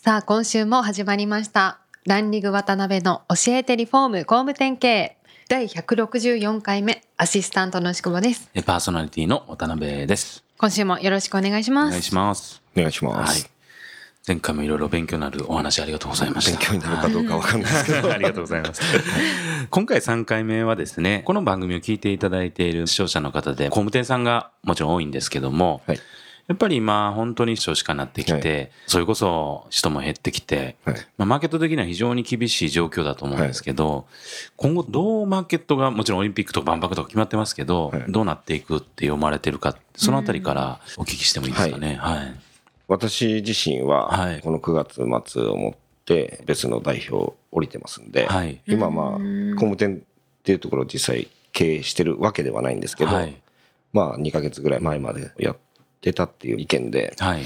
さあ今週も始まりましたランリング渡辺の教えてリフォーム工務店経営第164回目アシスタントの宿保ですパーソナリティの渡辺です。今週もよろしくお願いしますお願いします。お願いしまはいす。。前回もいろいろ勉強になるお話ありがとうございました。勉強になるかどうかわかんないですけど。ありがとうございます。今回3回目はですね、この番組を聞いていただいている視聴者の方で、工務店さんがもちろん多いんですけども、はいやっぱり今本当に少子化になってきて、それこそ人も減ってきて、はい。まあ、マーケット的には非常に厳しい状況だと思うんですけど、今後どうマーケットがもちろんオリンピックとか万博とか決まってますけど、はい。どうなっていくって思われてるか、そのあたりからお聞きしてもいいですかね？はい。私自身ははい、この9月末をもって別の代表を降りてますんで、はい。今まあ、工務店っていうところを実際経営してるわけではないんですけど、はい。まあ2ヶ月ぐらい前までやってたっていう意見で、はい。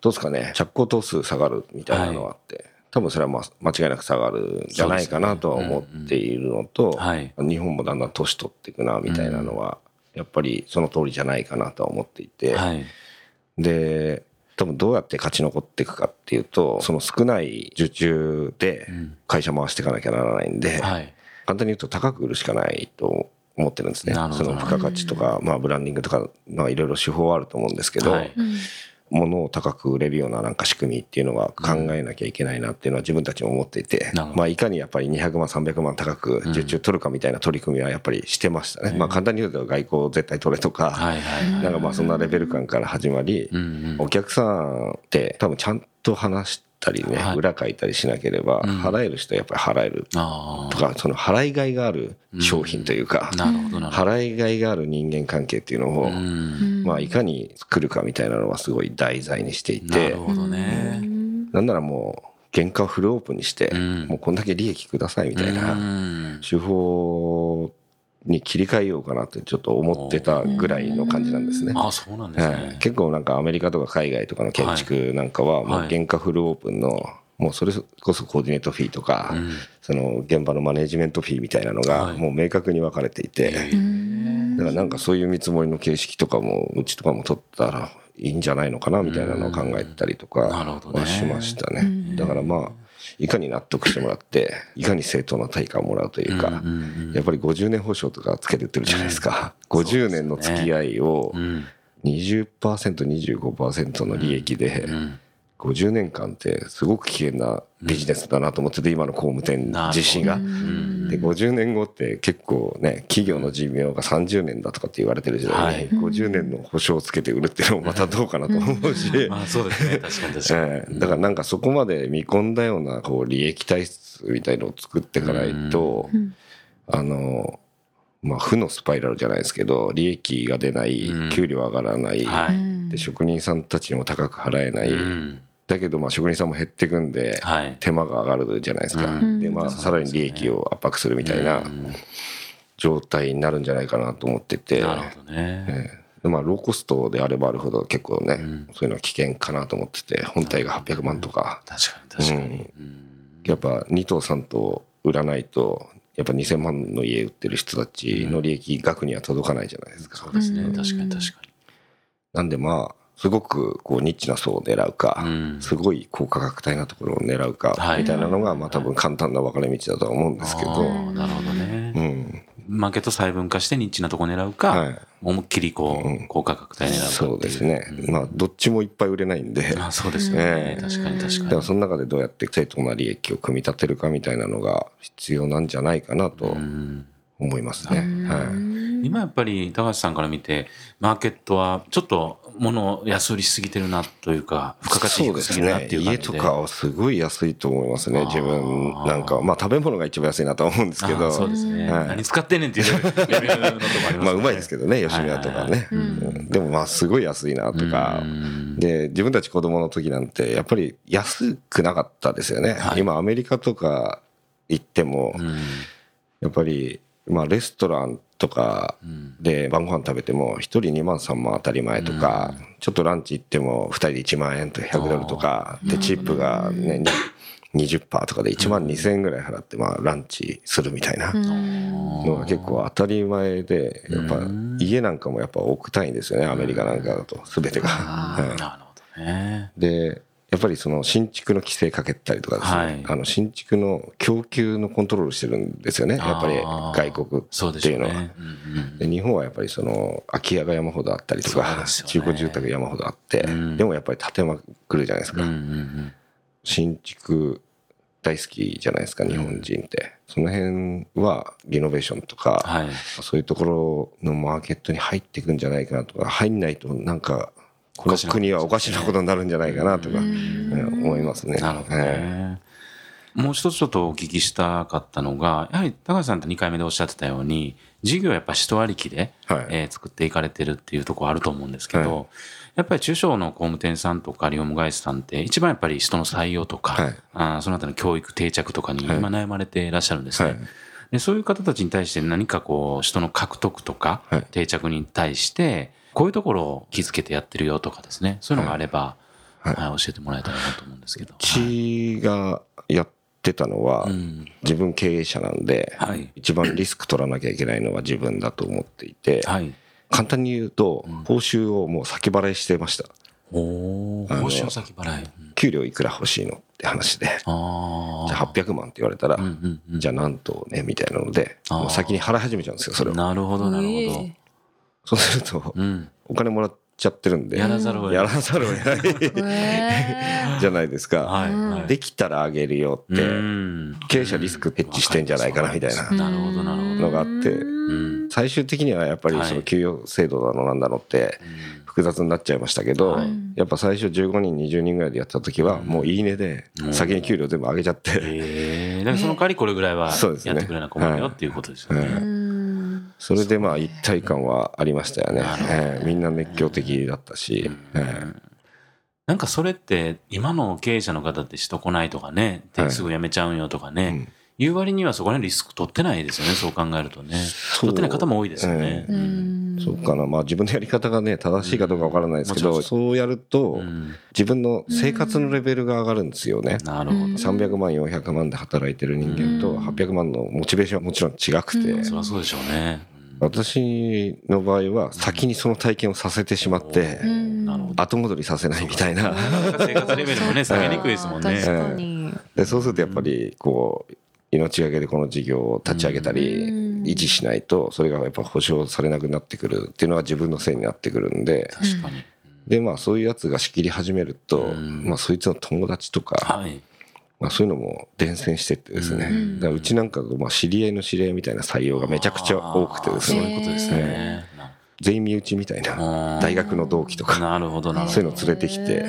どうですかね、着工頭数下がるみたいなのがあって、多分それはまあ間違いなく下がるんじゃないかなとは思っているのと、はい日本もだんだん年取っていくなみたいなのは、やっぱりその通りじゃないかなとは思っていて、はい。で、多分どうやって勝ち残っていくかっていうと、その少ない受注で会社回していかなきゃならないんで、はい。簡単に言うと高く売るしかないと思ってるんですね。その付加価値とか、まあブランディングとか、まあいろいろ手法はあると思うんですけど、はい物を高く売れるようななんか仕組みっていうのは考えなきゃいけないなっていうのは自分たちも思っていて、まあいかにやっぱり200万300万高く受注取るかみたいな取り組みはやっぱりしてましたね。まあ簡単に言うと外交絶対取れとか、はい。はい。なんかまあそんなレベル感から始まり。お客さんって多分ちゃんと話したりね、はい。裏書いたりしなければ、払える人はやっぱり払える。あとか、その払いがいがある商品というか。払いがいがある人間関係っていうのを、うん。まあいかに作るかみたいなのはすごい題材にしていなてる、ほどね。なんならもう原価をフルオープンにして、ん。もうこんだけ利益くださいみたいなうん。手法に切り替えようかなってちょっと思ってたぐらいの感じなんですね。あ、そうなんですはい。ね。結構なんかアメリカとか海外とかの建築なんかはもうはい原価フルオープンのもうそれこそコーディネートフィーとかうん。その現場のマネジメントフィーみたいなのはい。がもう明確に分かれていてだからなんかそういう見積もりの形式とかもうちとかも取ったらいいんじゃないのかなみたいなのを考えたりとかはしましたね。だからまあいかに納得してもらっていかに正当な対価をもらうというかやっぱり50年保証とかつけてってるじゃないですか。50年の付き合いをうん。20%、25%の利益でうん。50年間ってすごく危険なビジネスだなと思ってて、今の工務店自身が。で、50年後って結構ね、企業の寿命が30年だとかって言われてる時代に、50年の保証をつけて売るっていうのもまたどうかなと思うし、まあそうですね。確かに確かええ。だからなんかそこまで見込んだようなこう利益体質みたいのを作っていかないと、あの、まあ負のスパイラルじゃないですけど、利益が出ない、給料上がらない、に。はい。で職人さんたちにも高く払えない、うん。だけどまあ職人さんも減ってくんで、はい。手間が上がるじゃないですか、うん。でまあさらに利益を圧迫するみたいな状態になるんじゃないかなと思ってて、なるほどね。でまあローコストであればあるほど結構ね、そういうのは危険かなと思ってて本体が800万とか。確かに確かに。やっぱ2頭3頭売らないとやっぱ2000万の家売ってる人たちの利益額には届かないじゃないですか、そうですね。確かに確かなんでまあすごくこうニッチな層を狙うか、うん。すごい高価格帯なところを狙うかはい。みたいなのがまあ多分簡単な分かれ道だとは思うんですけど、ーなるほどね。うん、マーケット細分化してニッチなとこ狙うか、はい。思いっきりこう、高価格帯狙うかそうですね、まあどっちもいっぱい売れないんで、あそうですよね。ええ。確かに確かに。だからその中でどうやって正当な利益を組み立てるかみたいなのが必要なんじゃないかなとうん。思いますね。はい、今やっぱり高橋さんから見て、マーケットはちょっと物を安売りしすぎてるなというか、付加価値そうですす低ぎるなっねていう感じで。家とかはすごい安いと思いますね自分。なんかまあ食べ物が一番安いなとは思うんですけど。あそうですね。はい。何使ってんねんっていうレベルのとこありまね。まあうまいですけどね吉見屋とかね、うん。でもまあすごい安いなとか。うん。で、自分たち子供の時なんて、やっぱり安くなかったですよね。はい。今、アメリカとか行っても、うん。やっぱり、まあ、レストランとかうん。で晩ご飯食べても、1人2万3万当たり前とか、ちょっとランチ行っても、2人で1万円と100ドルとか、で、チップがね、20%とかで1万2000円ぐらい払って、まあ、ランチするみたいなのが結構当たり前で、やっぱうん。家なんかもやっぱ億単位ですよね、アメリカなんかだと、すべてが。はい。なるほどね。で、やっぱりその新築の規制かけたりとかですね、はい。あの新築の供給のコントロールしてるんですよね、やっぱり外国っていうのは。しょうね。うんうん。で日本はやっぱりその空き家が山ほどあったりとか、ね。中古住宅山ほどあって、うん。でもやっぱり建てまくるじゃないですか、うんうん新築大好きじゃないですか日本人って、その辺はリノベーションとか、はい。そういうところのマーケットに入っていくんじゃないかなとか入んないとなんかこの国はおかしなことになるんじゃないかなとか、うん。思いますね。なるほどえね。もう一つちょっとお聞きしたかったのが、やはり高橋さんって2回目でおっしゃってたように、事業はやっぱ人ありきで、はい。えー作っていかれてるっていうところあると思うんですけど、はい。やっぱり中小の工務店さんとかリフォーム会社さんって一番やっぱり人の採用とか、はい。あーそのあたりの教育定着とかにはい。今悩まれていらっしゃるんですね。はい。でそういう方たちに対して何かこう人の獲得とかはい。定着に対してこういうところを気づけてやってるよとかですねそういうのがあれば、はいはい教えてもらえたらなと思うんですけど。うちがやってたのは、うん自分経営者なんで、はい一番リスク取らなきゃいけないのは自分だと思っていて、はい。簡単に言うと、報酬をもう先払いしてました。報酬先払い。うん給料いくら欲しいのって話で、ああ。じゃあ800万って言われたら、うんうんうんじゃあなんとね、みたいなので、もう先に払い始めちゃうんですよ、それを。なるほど、なるほど。そうすると、うん。お金もらっちゃってるんで、やらざるを得ないじゃないですか。はい。はい。できたらあげるよって、うん経営者リスクヘッジしてんじゃないかなみたいな。のがあって、うん。最終的にはやっぱりその給与制度だのなんだのって複雑になっちゃいましたけど、はいやっぱ最初15人20人ぐらいでやってた時はもういいねで先に給料全部上げちゃって、ええ。だからその代わりこれぐらいはやってくれな困るよっていうことですよね。それでまあ一体感はありましたよね、ええ。みんな熱狂的だったし、ええ。なんかそれって今の経営者の方ってしとこないとかね、はい。すぐ辞めちゃうんよとかねうん、言う割にはそこら辺リスク取ってないですよね、そう考えるとね。取ってない方も多いですよね。え。うんそうかな。まあ自分のやり方がね正しいかどうかわからないですけど、そうやるとうん。自分の生活のレベルが上がるんですよね、なるほど。300万400万で働いてる人間と800万のモチベーションはもちろん違くて、そりゃそうでしょうね。私の場合は先にその体験をさせてしまって。後戻りさせないみたいな。生活レベルもね、下げにくいですもんね。確かに。でそうするとやっぱりこう命がけでこの事業を立ち上げたりうん。維持しないとそれがやっぱ保証されなくなってくるっていうのは自分のせいになってくるんで確かに。でまあそういうやつが仕切り始めるとうん。まあそいつの友達とかはい。まあそういうのも伝染してってですね。うん。だからうちなんかまあ知り合いの知り合いみたいな採用がめちゃくちゃ多くてですそうねいうことですね。全員身内みたいな大学の同期とかなるほど、なるほど。そういうの連れてきて。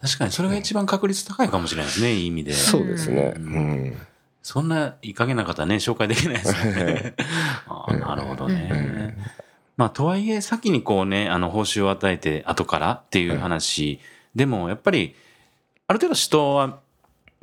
確かにそれが一番確率高いかもしれないですね、いい意味で。そうですね。うんそんないい加減な方ね、紹介できないですよね。ああなるほどね。まあ、とはいえ、先にこうね、あの、報酬を与えて、後からっていう話、でも、やっぱり、ある程度人は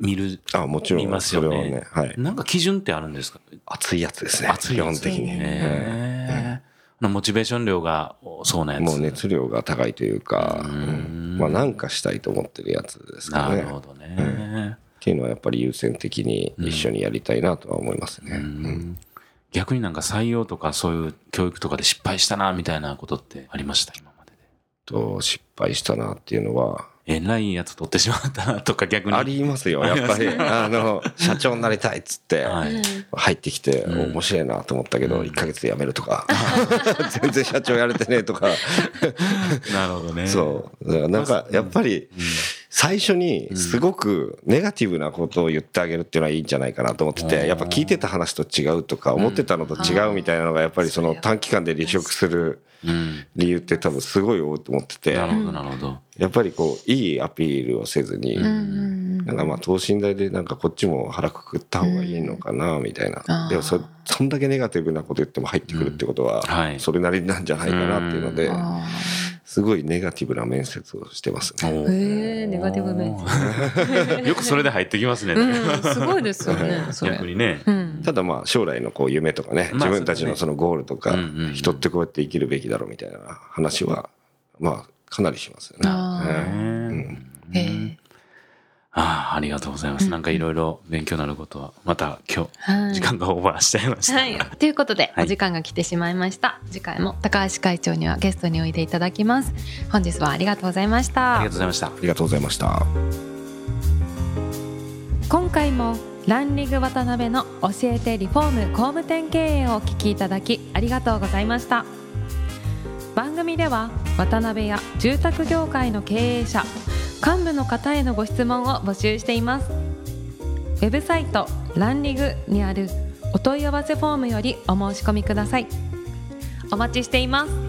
見る、あもちろ見んますよね。はねはい。なんか基準ってあるんですか？熱いやつですね。熱いやつ基本的にね。あのモチベーション量がそうなやつ。もう熱量が高いというか、うん。うん。まあなんかしたいと思ってるやつですかね。なるほどね。っていうのはやっぱり優先的に一緒にやりたいなとは思いますね。うん逆になんか採用とかそういう教育とかで失敗したなみたいなことってありました？今までで。と失敗したなっていうのは、えらいやつ取ってしまったなとか逆に？ありますよ、やっぱり。あの、社長になりたいっつって、はい。入ってきて、うん面白いなと思ったけど、うん1ヶ月で辞めるとか、全然社長やれてねえとか、なるほどね。そう。なんか、やっぱり、最初にすごくネガティブなことを言ってあげるっていうのはいいんじゃないかなと思ってうんて、やっぱ聞いてた話と違うとか、思ってたのと違うみたいなのが、やっぱりその短期間で離職するうん。理由って多分すごい多いと思ってて、なるほど、なるほど。やっぱりこう、いいアピールをせずに、なんかまあ等身大でなんかこっちも腹くくった方がいいのかな、みたいな。でもそ、そんだけネガティブなこと言っても入ってくるってことははい、それなりなんじゃないかなっていうので、すごいネガティブな面接をしてますね。へえネガティブ面接。よくそれで入ってきますね、うん、すごいですよね逆にね、うん、ただまあ将来のこう夢とかね、自分たちのそのゴールとか、人ってこうやって生きるべきだろうみたいな話はまあかなりしますよね。うん。へああ、ありがとうございます。なんかいろいろ勉強になることは、また今日、時間がオーバーしちゃいました。はい。ということで、お時間が来てしまいました。次回も高橋会長にはゲストにおいでいただきます。本日はありがとうございました。ありがとうございました。ありがとうございました。今回もランリング渡辺の教えてリフォーム工務店経営をお聞きいただきありがとうございました。番組では渡辺や住宅業界の経営者幹部の方へのご質問を募集しています。ウェブサイトランリグにあるお問い合わせフォームよりお申し込みください。お待ちしています。